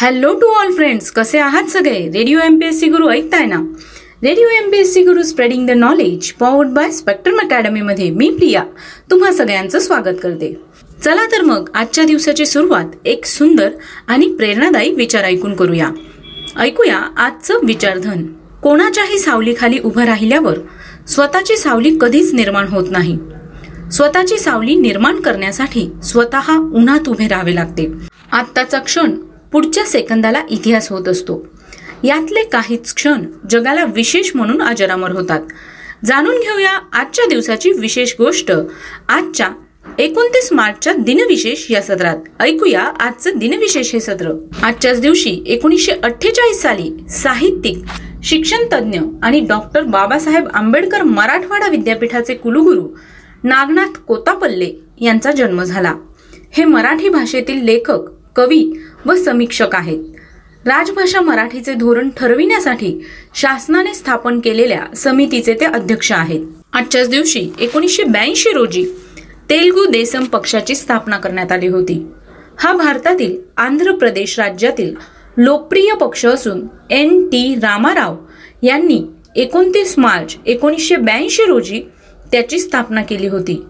Hello to all friends कसे आहात सगळे? Radio M P S C Guru ऐकताय ना? Radio M P S C Guru spreading the knowledge powered by Spectrum अकॅडमीमध्ये मी प्रिया. तुम्हा सगळ्यांचं स्वागत करते. चला तर मग आजच्या दिवसाची सुरुवात एक सुंदर आणि प्रेरणादायी विचार ऐकून करूया. ऐकूया आजचं विचारधन. कोणाच्याही सावलीखाली उभं राहिल्यावर स्वतःची सावली कधीच निर्माण होत नाही. स्वतःची सावली निर्माण करण्यासाठी स्वतः उन्हात उभे राहावे लागते. आत्ताचा क्षण पुढच्या सेकंदाला इतिहास होत असतो. यातले काहीच क्षण जगाला विशेष म्हणून अजरामर होतात. जाणून घेऊया आजच्या दिवसाची विशेष गोष्ट. आजच्या एकोणतीस मार्चच्या दिनविशेष या सत्रात ऐकूया आजचं दिनविशेष हे सत्र आजच्याच दिवशी एकोणीसशे अठ्ठेचाळीस साली साहित्यिक शिक्षण तज्ज्ञ आणि डॉक्टर बाबासाहेब आंबेडकर मराठवाडा विद्यापीठाचे कुलगुरू नागनाथ कोतापल्ले यांचा जन्म झाला. हे मराठी भाषेतील लेखक कवी व समीक्षक आहेत. राजभाषा मराठीचे धोरण ठरविण्यासाठी शासनाने स्थापन केलेल्या समितीचे ते अध्यक्ष आहेत. आजच्याच दिवशी एकोणीसशे ब्याऐंशी रोजी तेलगू देसम पक्षाची स्थापना करण्यात आली होती. हा भारतातील आंध्र प्रदेश राज्यातील लोकप्रिय पक्ष असून एन टी रामाराव यांनी एकोणतीस मार्च एकोणीसशे ब्याऐंशी रोजी त्याची स्थापना केली होती.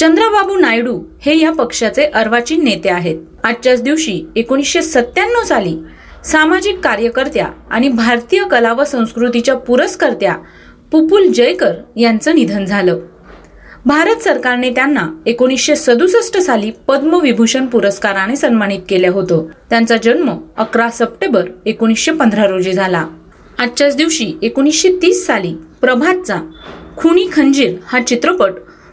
चंद्रबाबू नायडू हे या पक्षाचे अर्वाचीन नेते आहेत. आजच्याच दिवशी एकोणीसशे सत्त्याण्णव साली सामाजिक कार्यकर्त्या आणि भारतीय कला व संस्कृतीच्या पुरस्कर्त्या पुपुल जयकर यांचं निधन झालं. भारत सरकारने त्यांना एकोणीसशे सदुसष्ट साली पद्मविभूषण पुरस्काराने सन्मानित केलं होतं. त्यांचा जन्म अकरा सप्टेंबर एकोणीसशे पंधरा रोजी झाला. आजच्याच दिवशी एकोणीसशे तीस साली प्रभातचा खुनी खंजीर हा चित्रपट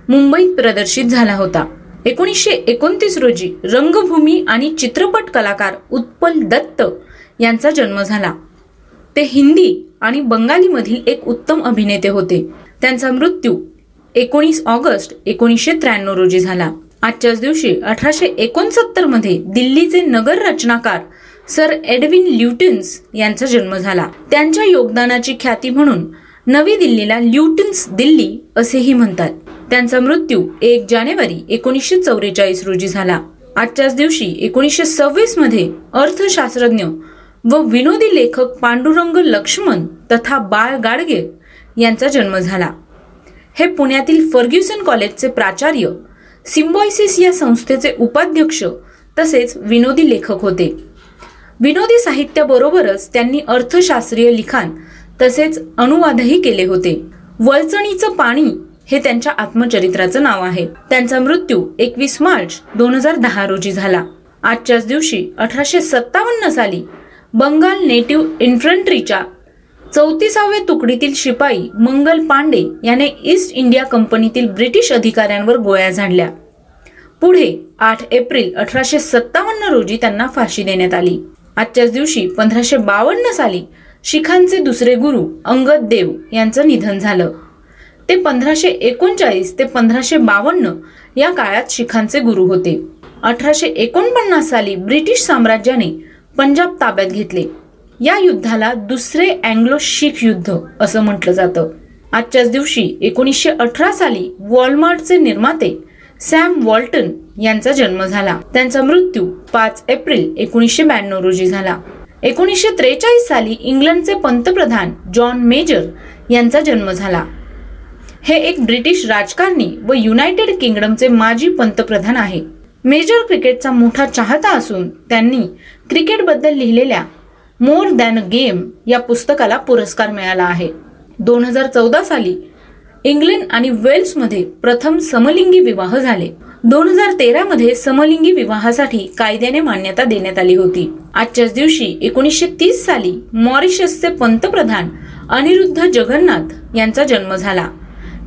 मुंबईत प्रदर्शित झाला होता. एकोणीसशे एकोणतीस रोजी रंगभूमी आणि चित्रपट कलाकार उत्पल दत्त यांचा जन्म झाला. ते हिंदी आणि बंगालीमधील एक उत्तम अभिनेते होते. त्यांचा मृत्यू एकोणीस ऑगस्ट एकोणीसशे त्र्याण्णव रोजी झाला. आजच्याच दिवशी अठराशे एकोणसत्तरमध्ये दिल्लीचे नगर रचनाकार सर एडविन ल्युटन्स यांचा जन्म झाला. त्यांच्या योगदानाची ख्याती म्हणून नवी दिल्लीला ल्युटन्स दिल्ली असेही म्हणतात. त्यांचा मृत्यू एक जानेवारी एकोणीसशे चौवेचाळीस रोजी झाला. आजच्याच दिवशी एकोणीसशे सव्वीसमध्ये अर्थशास्त्रज्ञ व विनोदी लेखक पांडुरंग लक्ष्मण तथा बाळ गाडगे यांचा जन्म झाला. हे पुण्यातील फर्ग्युसन कॉलेजचे प्राचार्य सिम्बॉयसिस या संस्थेचे उपाध्यक्ष तसेच विनोदी लेखक होते. विनोदी साहित्याबरोबरच त्यांनी अर्थशास्त्रीय लिखाण तसेच अनुवादही केले होते. वळचणीचं पाणी हे त्यांच्या आत्मचरित्राचं नाव आहे. त्यांचा मृत्यू एकवीस मार्च दोन हजार दहा रोजी झाला. आजच्याच दिवशी अठराशे सत्तावन्न साली बंगाल नेटिव्ह इन्फंट्रीच्या चौतीसाव्या तुकडीतील शिपाई मंगल पांडे याने ईस्ट इंडिया कंपनीतील ब्रिटिश अधिकाऱ्यांवर गोळ्या झाडल्या. पुढे आठ एप्रिल अठराशे सत्तावन्न रोजी त्यांना फाशी देण्यात आली. आजच्याच दिवशी पंधराशे बावन्न साली शिखांचे दुसरे गुरु अंगद देव यांचं निधन झालं. ते पंधराशे एकोणचाळीस ते पंधराशे बावन्न या काळात शिखांचे गुरु होते. अठराशे एकोणपन्नास साली ब्रिटिश साम्राज्याने पंजाब ताब्यात घेतले. या युद्धाला दुसरे अँग्लो शीख युद्ध असं म्हटलं जातं. आजच्याच दिवशी एकोणीसशे अठरा साली वॉलमार्टचे निर्माते सॅम वॉल्टन यांचा जन्म झाला. त्यांचा मृत्यू पाच एप्रिल एकोणीसशे ब्याण्णव रोजी झाला. एकोणीसशे त्रेचाळीस साली इंग्लंडचे पंतप्रधान जॉन मेजर यांचा जन्म झाला. हे एक ब्रिटिश राजकारणी व युनायटेड किंगडमचे माजी पंतप्रधान आहे. मेजर क्रिकेटचा मोठा चाहता असून त्यांनी क्रिकेटबद्दल लिहिलेल्या मोर दॅन अ गेम या पुस्तकाला पुरस्कार मिळाला आहे. दोन हजार चौदा साली इंग्लंड आणि वेल्समध्ये प्रथम समलिंगी विवाह झाले. दोन हजार तेरामध्ये समलिंगी विवाहासाठी कायद्याने मान्यता देण्यात आली होती. आजच्याच दिवशी एकोणीसशे तीस साली मॉरिशसचे पंतप्रधान अनिरुद्ध जगन्नाथ यांचा जन्म झाला.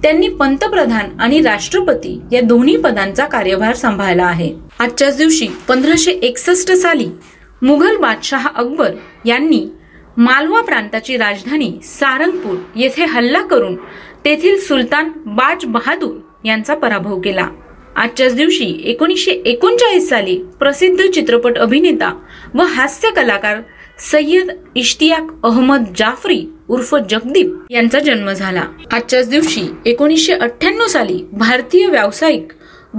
त्यांनी पंतप्रधान आणि राष्ट्रपती या दोन्ही पदांचा कार्यभार सांभाळला आहे. आजच्याच दिवशी पंधराशे एकसष्ट साली मुघल बादशाह अकबर यांनी मालवा प्रांताची राजधानी सारंगपूर येथे हल्ला करून तेथील सुलतान बाज बहादूर यांचा पराभव केला. आजच्याच दिवशी एकोणीसशे एकोणचाळीस साली प्रसिद्ध चित्रपट अभिनेता व हास्य कलाकार सय्यद इश्तियाक अहमद जाफरी उर्फ जगदीप यांचा जन्म झाला. आजच्याच दिवशी एकोणीसशे अठ्ठ्याण्णव साली भारतीय व्यावसायिक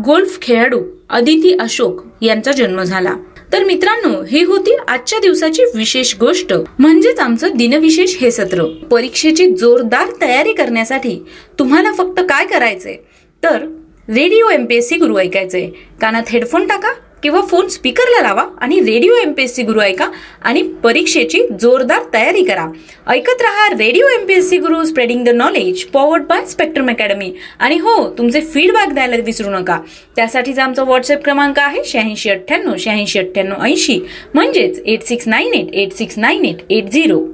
गोल्फ खेळाडू अदिती अशोक यांचा जन्म झाला. तर मित्रांनो ही होती आजच्या दिवसाची विशेष गोष्ट. म्हणजेच आमचं दिनविशेष हे सत्र. परीक्षेची जोरदार तयारी करण्यासाठी तुम्हाला फक्त काय करायचंय? तर radio M P S C Guru ऐकायचंय. कानात हेडफोन टाका किंवा फोन स्पीकरला लावा आणि radio M P S C Guru ऐका आणि परीक्षेची जोरदार तयारी करा. ऐकत रहा radio M P S C Guru spreading the knowledge powered by Spectrum academy. आणि हो तुमचे फीडबॅक द्यायला विसरू नका. त्यासाठीचा आमचा व्हॉट्सअप क्रमांक आहे शहाऐंशी अठ्ठ्याण्णव शहाऐंशी अठ्ठ्याण्णव ऐंशी. म्हणजेच eight six nine eight eight six nine eight eight zero